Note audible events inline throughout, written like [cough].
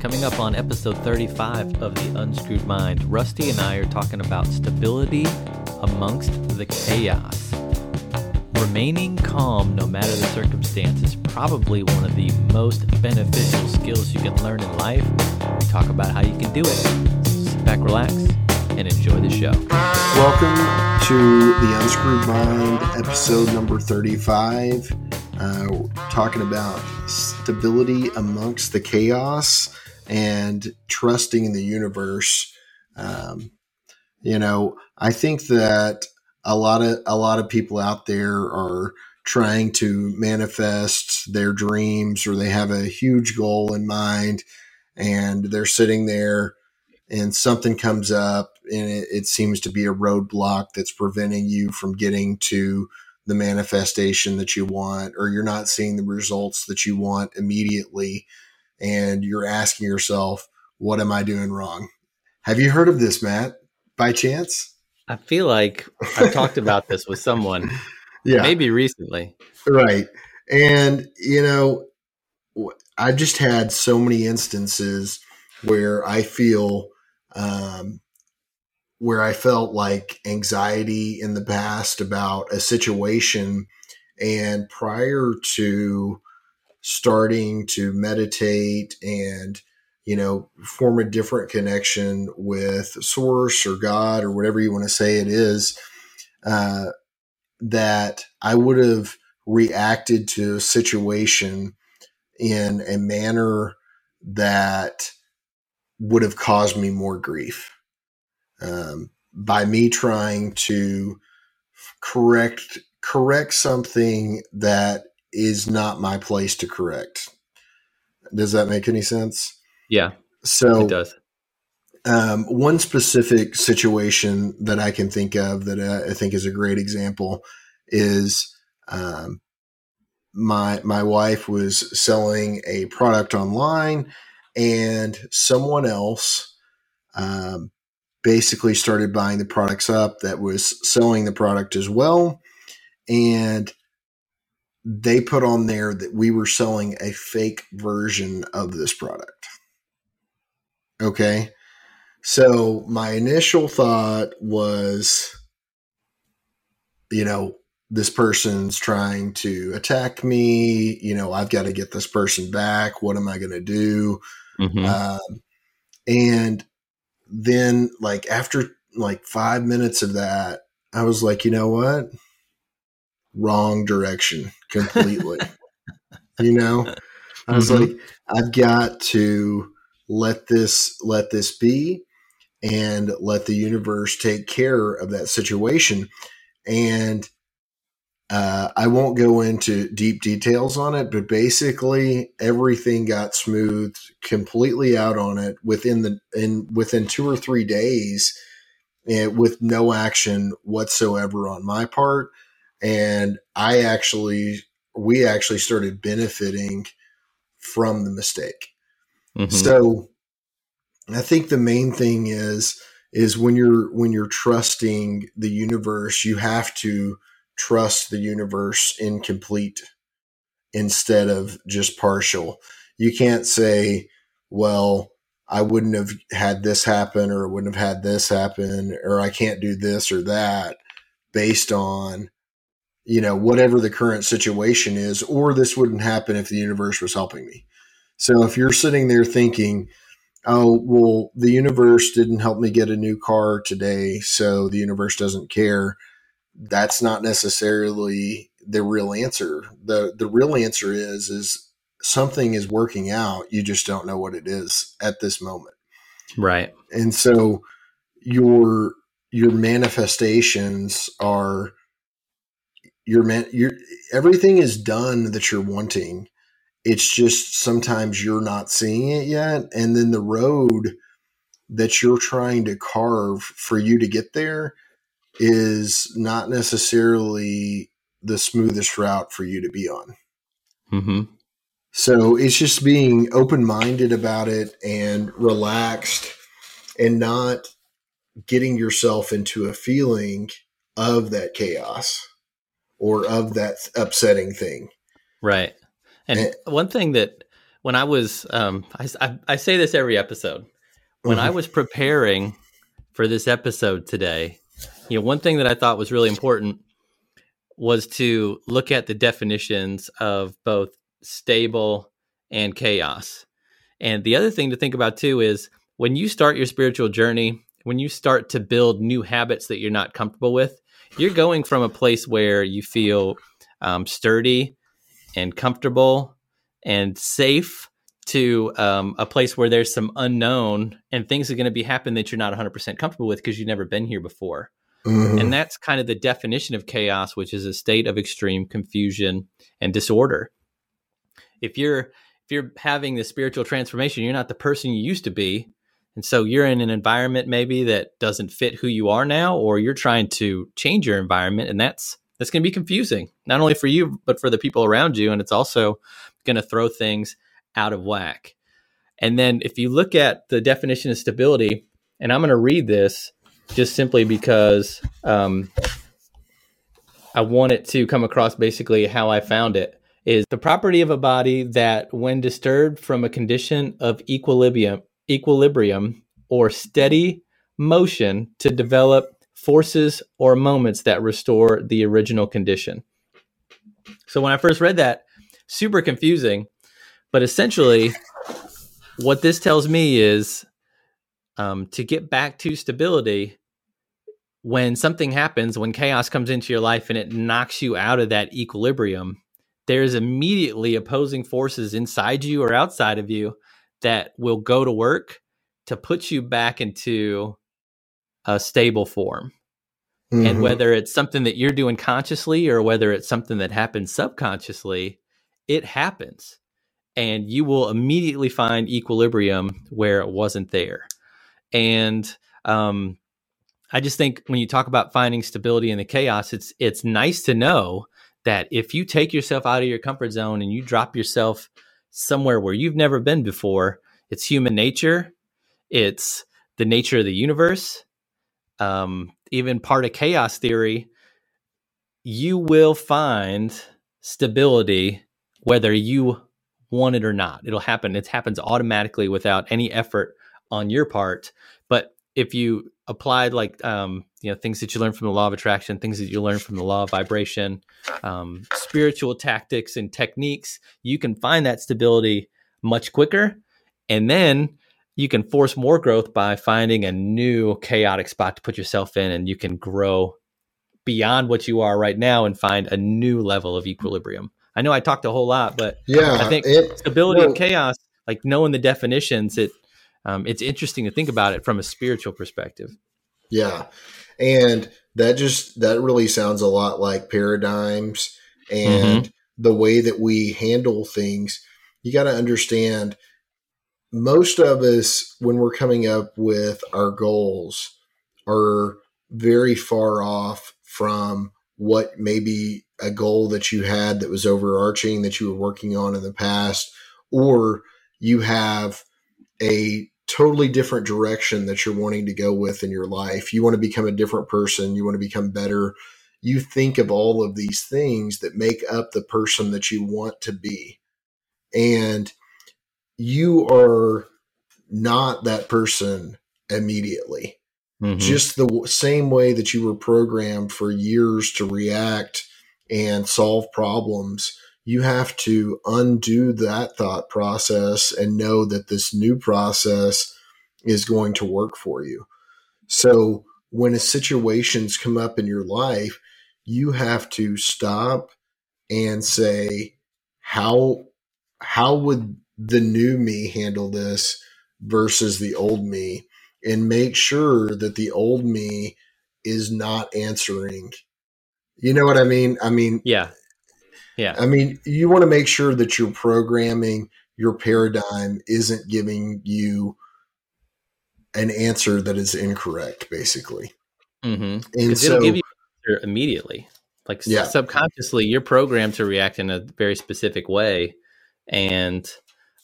Coming up on episode 35 of The Unscrewed Mind, Rusty and I are talking about stability amongst the chaos. Remaining calm no matter the circumstance is probably one of the most beneficial skills you can learn in life. We talk about how you can do it. Sit back, relax, and enjoy the show. Welcome to The Unscrewed Mind, episode number 35. Uh, talking about stability amongst the chaos and trusting in the universe. Um, you know, I think that a lot of a lot of people out there are trying to manifest their dreams or they have a huge goal in mind and they're sitting there and something comes up and it, it seems to be a roadblock that's preventing you from getting to the manifestation that you want or you're not seeing the results that you want immediately and you're asking yourself, what am I doing wrong? Have you heard of this, Matt, by chance? I feel like I've talked about this with someone, [laughs] yeah, maybe recently. Right. And, you know, I've just had so many instances where I feel, um, where I felt like anxiety in the past about a situation. And prior to starting to meditate and you know form a different connection with source or god or whatever you want to say it is uh, that i would have reacted to a situation in a manner that would have caused me more grief. Um, by me trying to correct correct something that is not my place to correct. Does that make any sense? Yeah. So it does. Um, one specific situation that I can think of that I think is a great example is um, my my wife was selling a product online, and someone else um, basically started buying the products up that was selling the product as well, and they put on there that we were selling a fake version of this product. Okay. So my initial thought was, you know, this person's trying to attack me. You know, I've got to get this person back. What am I going to do? Mm-hmm. Um, and then, like, after like five minutes of that, I was like, you know what? Wrong direction completely. [laughs] you know, I was mm-hmm. like, I've got to let this let this be and let the universe take care of that situation. And uh, I won't go into deep details on it, but basically everything got smoothed completely out on it within the in within two or three days, and with no action whatsoever on my part and I actually we actually started benefiting from the mistake. Mm-hmm. So I think the main thing is is when you're when you're trusting the universe, you have to trust the universe in complete instead of just partial. You can't say, well, I wouldn't have had this happen or wouldn't have had this happen or I can't do this or that based on you know, whatever the current situation is, or this wouldn't happen if the universe was helping me. So if you're sitting there thinking, oh, well, the universe didn't help me get a new car today, so the universe doesn't care, that's not necessarily the real answer. The the real answer is is something is working out, you just don't know what it is at this moment. Right. And so your your manifestations are you're meant you're everything is done that you're wanting. It's just sometimes you're not seeing it yet. And then the road that you're trying to carve for you to get there is not necessarily the smoothest route for you to be on. Mm-hmm. so it's just being open-minded about it and relaxed and not getting yourself into a feeling of that chaos or of that upsetting thing. Right. And, and one thing that when I was, um, I, I, I say this every episode. When I Mhm. was preparing for this episode today, you know, one thing that I thought was really important was to look at the definitions of both stable and chaos. And the other thing to think about too is when you start your spiritual journey, when you start to build new habits that you're not comfortable with, you're going from a place where you feel um, sturdy and comfortable and safe to um, a place where there's some unknown and things are going to be happening that you're not 100% comfortable with because you've never been here before. Mhm. And that's kind of the definition of chaos, which is a state of extreme confusion and disorder. If you're if you're having the spiritual transformation, you're not the person you used to be. And so you're in an environment maybe that doesn't fit who you are now, or you're trying to change your environment, and that's that's going to be confusing, not only for you but for the people around you, and it's also going to throw things out of whack. And then if you look at the definition of stability, and I'm going to read this just simply because um, I want it to come across basically how I found it is the property of a body that when disturbed from a condition of equilibrium equilibrium or steady motion to develop forces or moments that restore the original condition. So when I first read that, super confusing, but essentially what this tells me is um, to get back to stability when something happens, when chaos comes into your life and it knocks you out of that equilibrium, there's immediately opposing forces inside you or outside of you that will go to work to put you back into a stable form. And Mhm. whether it's something that you're doing consciously or whether it's something that happens subconsciously, it happens. And you will immediately find equilibrium where it wasn't there. And um, I just think when you talk about finding stability in the chaos, it's it's nice to know that if you take yourself out of your comfort zone and you drop yourself somewhere where you've never been before, it's human nature, it's the nature of the universe, um, even part of chaos theory. You will find stability whether you want it or not. It'll happen. It happens automatically without any effort on your part. If you applied like um, you know things that you learn from the law of attraction, things that you learn from the law of vibration, um, spiritual tactics and techniques, you can find that stability much quicker, and then you can force more growth by finding a new chaotic spot to put yourself in, and you can grow beyond what you are right now and find a new level of equilibrium. I know I talked a whole lot, but yeah, I think it, stability well- and chaos, like knowing the definitions, it um, it's interesting to think about it from a spiritual perspective. Yeah. And that just that really sounds a lot like paradigms and the way that we handle things. You got to understand most of us when we're coming up with our goals are very far off from what maybe a goal that you had that was overarching that you were working on in the past or you have a totally different direction that you're wanting to go with in your life. You want to become a different person, you want to become better. You think of all of these things that make up the person that you want to be. And you are not that person immediately. Mhm. Just the same way that you were programmed for years to react and solve problems, you have to undo that thought process and know that this new process is going to work for you. So when a situations come up in your life, you have to stop and say, how how would the new me handle this versus the old me? And make sure that the old me is not answering. You know what I mean? I mean, yeah, yeah, I mean, you want to make sure that your programming, your paradigm isn't giving you an answer that is incorrect, basically. mm-hmm. And so, it'll give you an answer immediately. Like Yeah. subconsciously, you're programmed to react in a very specific way, and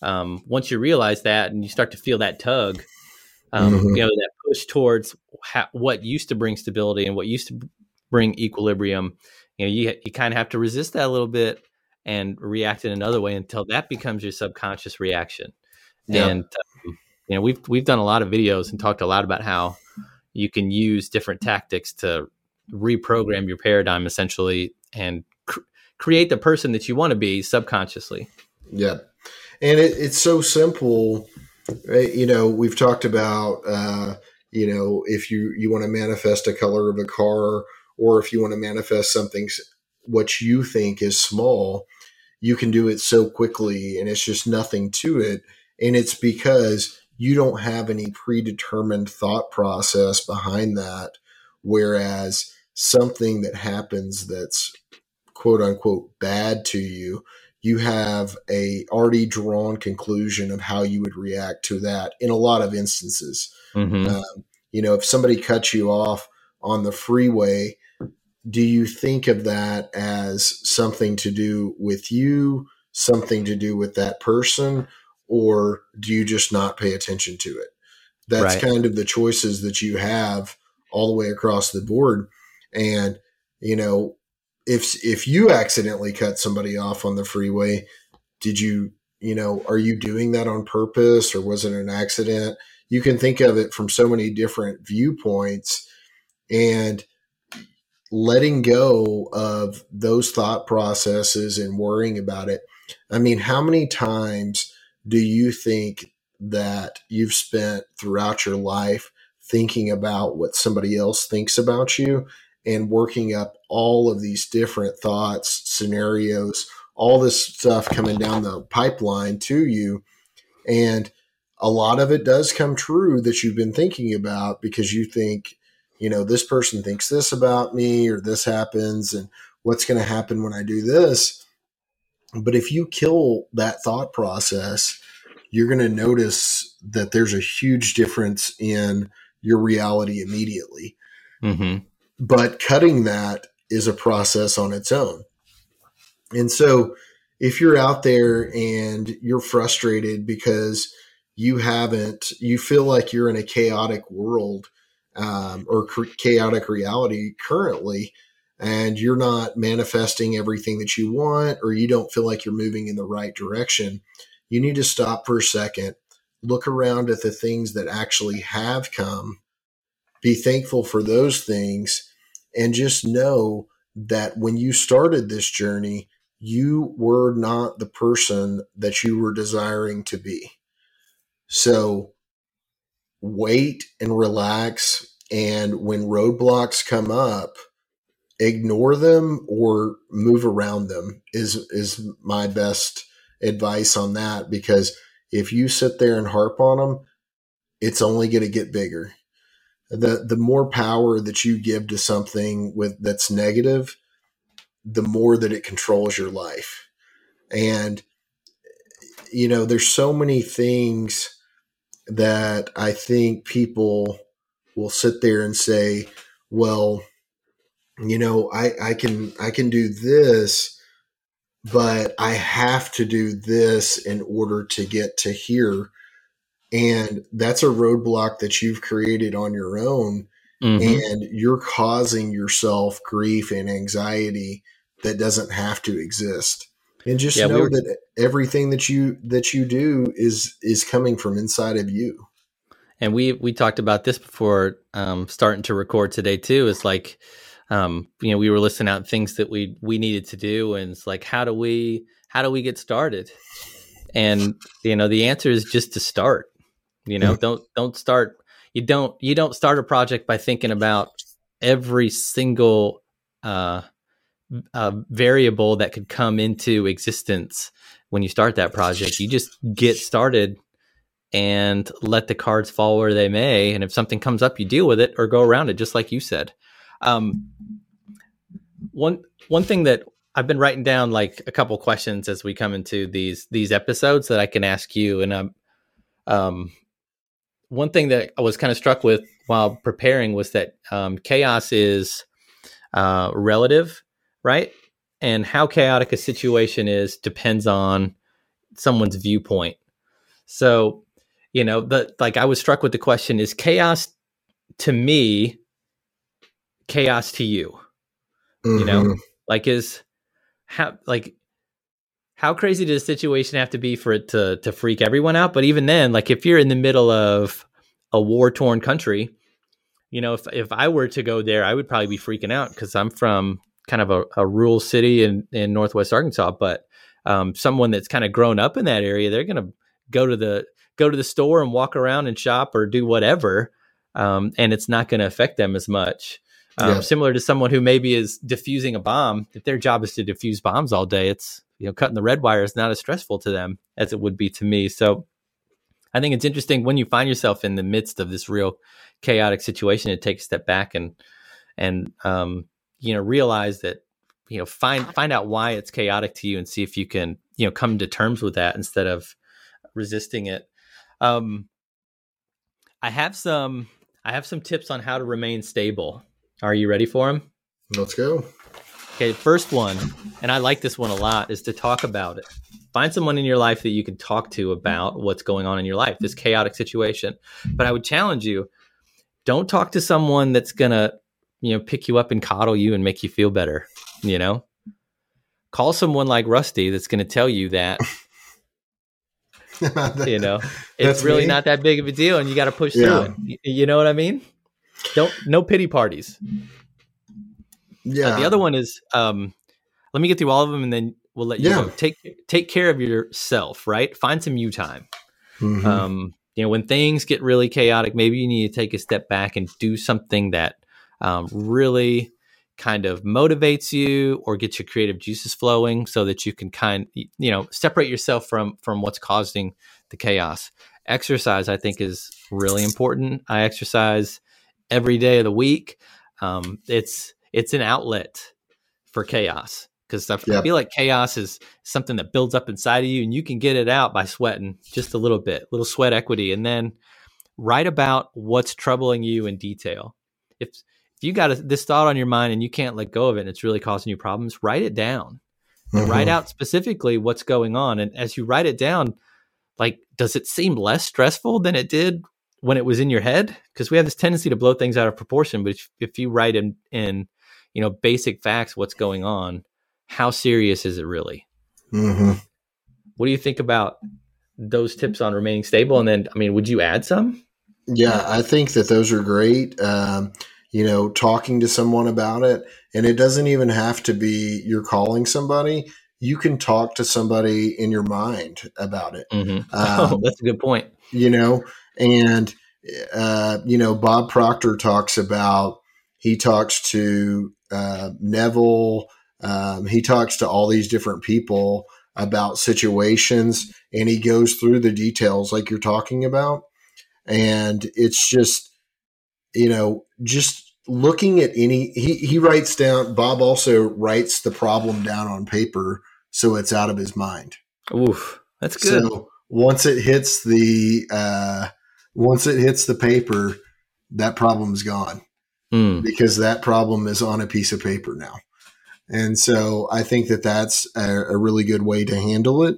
um, once you realize that and you start to feel that tug, um, Mhm. you know that push towards ha- what used to bring stability and what used to bring equilibrium, you know, you you kind of have to resist that a little bit and react in another way until that becomes your subconscious reaction. Yeah. And um, you know, we've we've done a lot of videos and talked a lot about how you can use different tactics to reprogram your paradigm essentially and cr- create the person that you want to be subconsciously. Yeah. And it, it's so simple. Right? You know, we've talked about, uh, you know, if you, you want to manifest a color of a car or if you want to manifest something, what you think is small, you can do it so quickly and it's just nothing to it. And it's because you don't have any predetermined thought process behind that. Whereas something that happens that's quote unquote bad to you, you have a already drawn conclusion of how you would react to that in a lot of instances. Mm-hmm. Um, you know, if somebody cuts you off on the freeway, do you think of that as something to do with you, something to do with that person, or do you just not pay attention to it? That's right. kind of the choices that you have all the way across the board. And, you know, if if you accidentally cut somebody off on the freeway, did you, you know, are you doing that on purpose or was it an accident? You can think of it from so many different viewpoints and letting go of those thought processes and worrying about it. I mean, how many times do you think that you've spent throughout your life thinking about what somebody else thinks about you and working up all of these different thoughts, scenarios, all this stuff coming down the pipeline to you. And a lot of it does come true that you've been thinking about because you think, you know, this person thinks this about me or this happens and what's going to happen when I do this. But if you kill that thought process, you're going to notice that there's a huge difference in your reality immediately. Mm-hmm. But cutting that is a process on its own. And so if you're out there and you're frustrated because you haven't, you feel like you're in a chaotic world um, or chaotic reality currently, and you're not manifesting everything that you want, or you don't feel like you're moving in the right direction, you need to stop for a second, look around at the things that actually have come, be thankful for those things, and just know that when you started this journey, you were not the person that you were desiring to be. So wait and relax. And when roadblocks come up, ignore them or move around them is is my best advice on that because if you sit there and harp on them, it's only going to get bigger. The the more power that you give to something with that's negative, the more that it controls your life. And you know, there's so many things that I think people will sit there and say, well, you know, I, I can I can do this, but I have to do this in order to get to here. And that's a roadblock that you've created on your own. Mm-hmm. And you're causing yourself grief and anxiety that doesn't have to exist. And just yeah, know we were, that everything that you that you do is is coming from inside of you. And we we talked about this before um, starting to record today too. Is like um, you know, we were listing out things that we we needed to do, and it's like, how do we how do we get started? And you know, the answer is just to start. You know, mm-hmm. don't don't start. You don't you don't start a project by thinking about every single uh, uh, variable that could come into existence when you start that project. You just get started and let the cards fall where they may. And if something comes up, you deal with it or go around it, just like you said. Um, one one thing that I've been writing down like a couple questions as we come into these these episodes that I can ask you, and um, um, one thing that I was kind of struck with while preparing was that um, chaos is uh, relative, right? And how chaotic a situation is depends on someone's viewpoint. So, you know, the like I was struck with the question: Is chaos to me chaos to you? Mm-hmm. You know, mm-hmm. like is how like how crazy does a situation have to be for it to to freak everyone out? But even then, like if you're in the middle of a war torn country, you know, if if I were to go there, I would probably be freaking out because I'm from kind of a, a, rural city in in Northwest Arkansas. But um, someone that's kind of grown up in that area, they're going to go to the go to the store and walk around and shop or do whatever, um, and it's not going to affect them as much. Um, yeah. Similar to someone who maybe is diffusing a bomb, if their job is to diffuse bombs all day, it's you know cutting the red wire is not as stressful to them as it would be to me. So I think it's interesting when you find yourself in the midst of this real chaotic situation to take a step back and and um, you know realize that you know find find out why it's chaotic to you and see if you can you know come to terms with that instead of resisting it. Um, I have some I have some tips on how to remain stable. Are you ready for them? Let's go. Okay, first one, and I like this one a lot, is to talk about it. Find someone in your life that you can talk to about what's going on in your life, this chaotic situation. But I would challenge you don't talk to someone that's going to, you know, pick you up and coddle you and make you feel better, you know? Call someone like Rusty that's going to tell you that [laughs] you know, it's really me. not that big of a deal and you got to push yeah. through it. You know what I mean? Don't no pity parties. Yeah. Uh, the other one is um, let me get through all of them and then we'll let you yeah. go. Take take care of yourself, right? Find some you time. Mm-hmm. Um, you know, when things get really chaotic, maybe you need to take a step back and do something that um, really kind of motivates you or gets your creative juices flowing so that you can kind you know separate yourself from from what's causing the chaos exercise i think is really important i exercise every day of the week um, it's it's an outlet for chaos because I, yep. I feel like chaos is something that builds up inside of you and you can get it out by sweating just a little bit, little sweat equity, and then write about what's troubling you in detail. If you got a, this thought on your mind and you can't let go of it and it's really causing you problems, write it down mm-hmm. write out specifically what's going on. And as you write it down, like, does it seem less stressful than it did when it was in your head? Because we have this tendency to blow things out of proportion. But if, if you write in in you know basic facts what's going on how serious is it really mm-hmm. what do you think about those tips on remaining stable and then i mean would you add some yeah i think that those are great um, you know talking to someone about it and it doesn't even have to be you're calling somebody you can talk to somebody in your mind about it mm-hmm. [laughs] um, oh, that's a good point you know and uh, you know bob proctor talks about he talks to uh, Neville. Um, he talks to all these different people about situations and he goes through the details like you're talking about. And it's just, you know, just looking at any, he, he writes down, Bob also writes the problem down on paper so it's out of his mind. Oof, that's good. So once it hits the, uh, once it hits the paper, that problem's gone mm. because that problem is on a piece of paper now. And so I think that that's a, a really good way to handle it.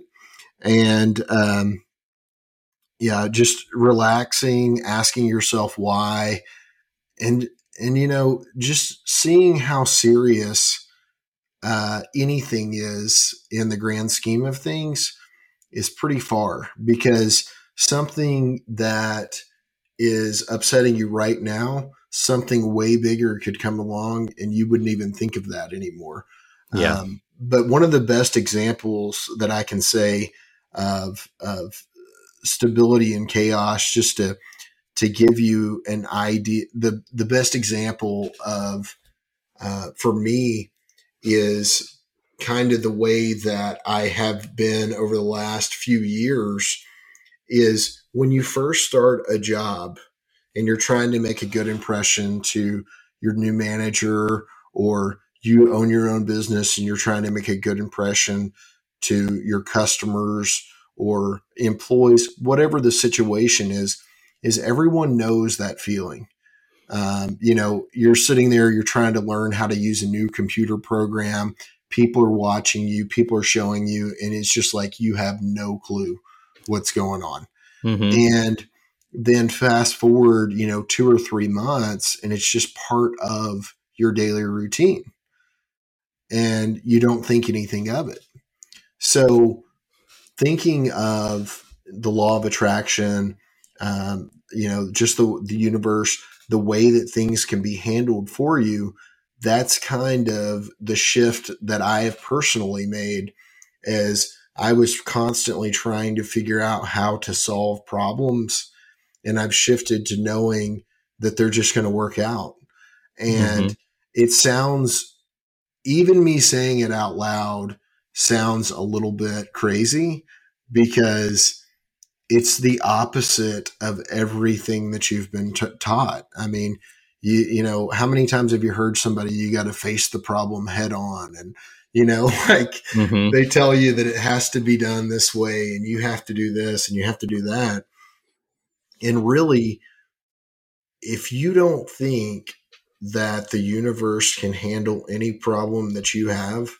And, um, yeah, just relaxing, asking yourself why, and, and, you know, just seeing how serious, uh, anything is in the grand scheme of things is pretty far because something that is upsetting you right now something way bigger could come along and you wouldn't even think of that anymore. Yeah. Um, but one of the best examples that I can say of, of stability and chaos, just to, to give you an idea, the, the best example of, uh, for me is kind of the way that I have been over the last few years is when you first start a job, and you're trying to make a good impression to your new manager or you own your own business and you're trying to make a good impression to your customers or employees, whatever the situation is, is everyone knows that feeling. Um, you know, you're sitting there, you're trying to learn how to use a new computer program. People are watching you, people are showing you, and it's just like you have no clue what's going on. Mm-hmm. And then fast forward, you know, two or three months, and it's just part of your daily routine. And you don't think anything of it. So thinking of the law of attraction, um, you know, just the the universe, the way that things can be handled for you. That's kind of the shift that I have personally made as I was constantly trying to figure out how to solve problems. And I've shifted to knowing that they're just going to work out. And mm-hmm. it sounds, even me saying it out loud sounds a little bit crazy because it's the opposite of everything that you've been t- taught. I mean, you you know, how many times have you heard somebody you got to face the problem head on and you know, [laughs] like mm-hmm. they tell you that it has to be done this way and you have to do this and you have to do that. And really if you don't think that the universe can handle any problem that you have,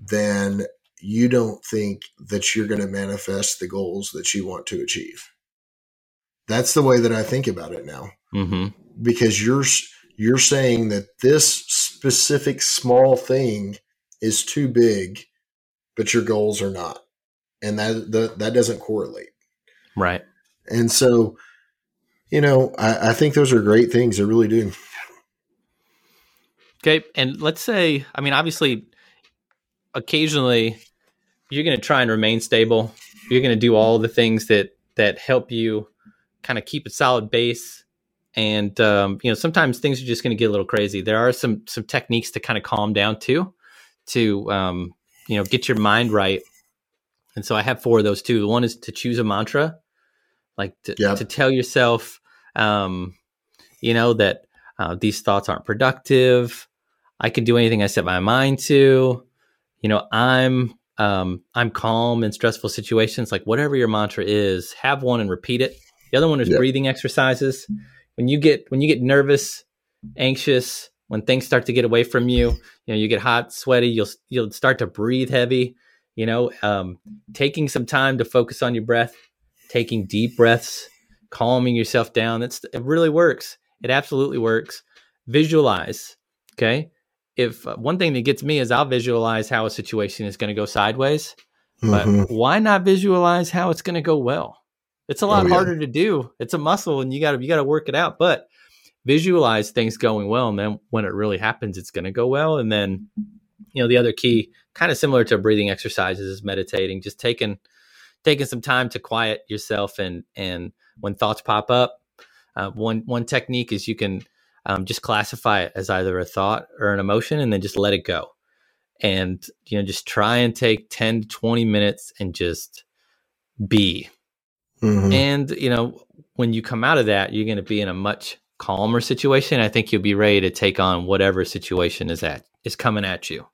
then you don't think that you're going to manifest the goals that you want to achieve. That's the way that I think about it now. Mm-hmm. Because you're you're saying that this specific small thing is too big, but your goals are not, and that that, that doesn't correlate. Right. And so, you know, I, I think those are great things. I really do. Okay, and let's say, I mean, obviously, occasionally you're going to try and remain stable. You're going to do all the things that that help you kind of keep a solid base. And um, you know, sometimes things are just going to get a little crazy. There are some some techniques to kind of calm down too, to um, you know, get your mind right. And so I have four of those too. One is to choose a mantra, like to, yep. to tell yourself, um, you know, that uh, these thoughts aren't productive. I can do anything I set my mind to. You know, I'm um, I'm calm in stressful situations. Like whatever your mantra is, have one and repeat it. The other one is breathing exercises. When you get when you get nervous, anxious, when things start to get away from you, you know you get hot, sweaty. You'll you'll start to breathe heavy. You know, um, taking some time to focus on your breath, taking deep breaths, calming yourself down. It's it really works. It absolutely works. Visualize. Okay, if uh, one thing that gets me is I'll visualize how a situation is going to go sideways, but mm-hmm. why not visualize how it's going to go well? It's a lot oh, yeah. harder to do. It's a muscle, and you got to you got to work it out. But visualize things going well, and then when it really happens, it's going to go well. And then, you know, the other key, kind of similar to breathing exercises, is meditating. Just taking taking some time to quiet yourself, and and when thoughts pop up, uh, one one technique is you can um, just classify it as either a thought or an emotion and then just let it go. And you know just try and take 10 to 20 minutes and just be. Mm-hmm. and you know when you come out of that you're going to be in a much calmer situation. I think you'll be ready to take on whatever situation is at is coming at you.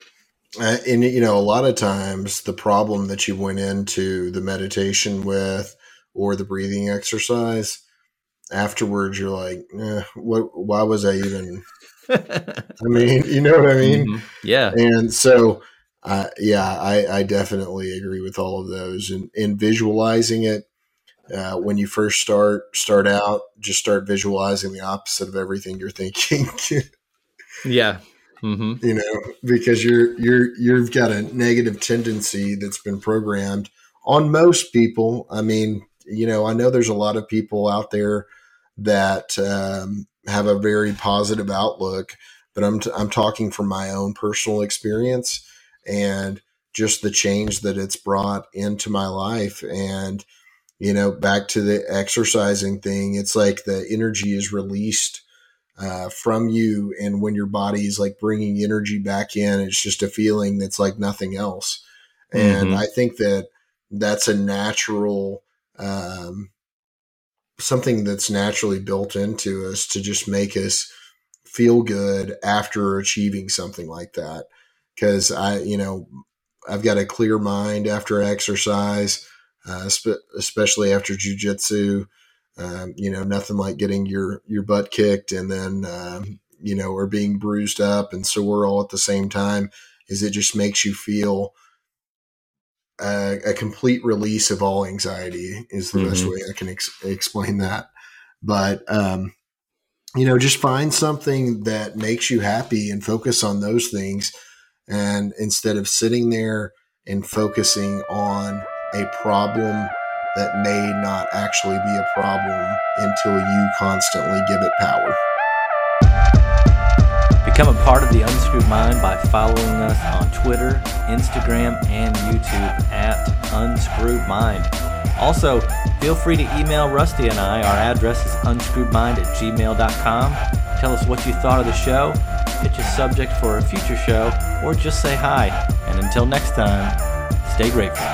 Uh, and you know a lot of times the problem that you went into the meditation with or the breathing exercise afterwards you're like, eh, what? Why was I even? [laughs] I mean, you know what I mean? Mm-hmm. Yeah. And so, uh, yeah, I, I definitely agree with all of those. And in visualizing it, uh, when you first start start out, just start visualizing the opposite of everything you're thinking. [laughs] yeah. Mm-hmm. You know, because you're you're you've got a negative tendency that's been programmed on most people. I mean, you know, I know there's a lot of people out there that um, have a very positive outlook. But I'm t- I'm talking from my own personal experience and just the change that it's brought into my life and you know back to the exercising thing it's like the energy is released uh, from you and when your body is like bringing energy back in it's just a feeling that's like nothing else and mm-hmm. i think that that's a natural um, something that's naturally built into us to just make us feel good after achieving something like that. Because I, you know, I've got a clear mind after exercise, uh, spe- especially after jujitsu. Um, you know, nothing like getting your your butt kicked and then um, you know, or being bruised up and sore all at the same time. Is it just makes you feel a, a, complete release of all anxiety is the mm-hmm. best way I can ex- explain that. But, um, you know, just find something that makes you happy and focus on those things. And instead of sitting there and focusing on a problem that may not actually be a problem until you constantly give it power. Become a part of the Unscrewed Mind by following us on Twitter, Instagram, and YouTube at Unscrewed Mind. Also, feel free to email Rusty and I. Our address is unscrewedmind at gmail.com. Tell us what you thought of the show, pitch a subject for a future show, or just say hi. And until next time, stay grateful.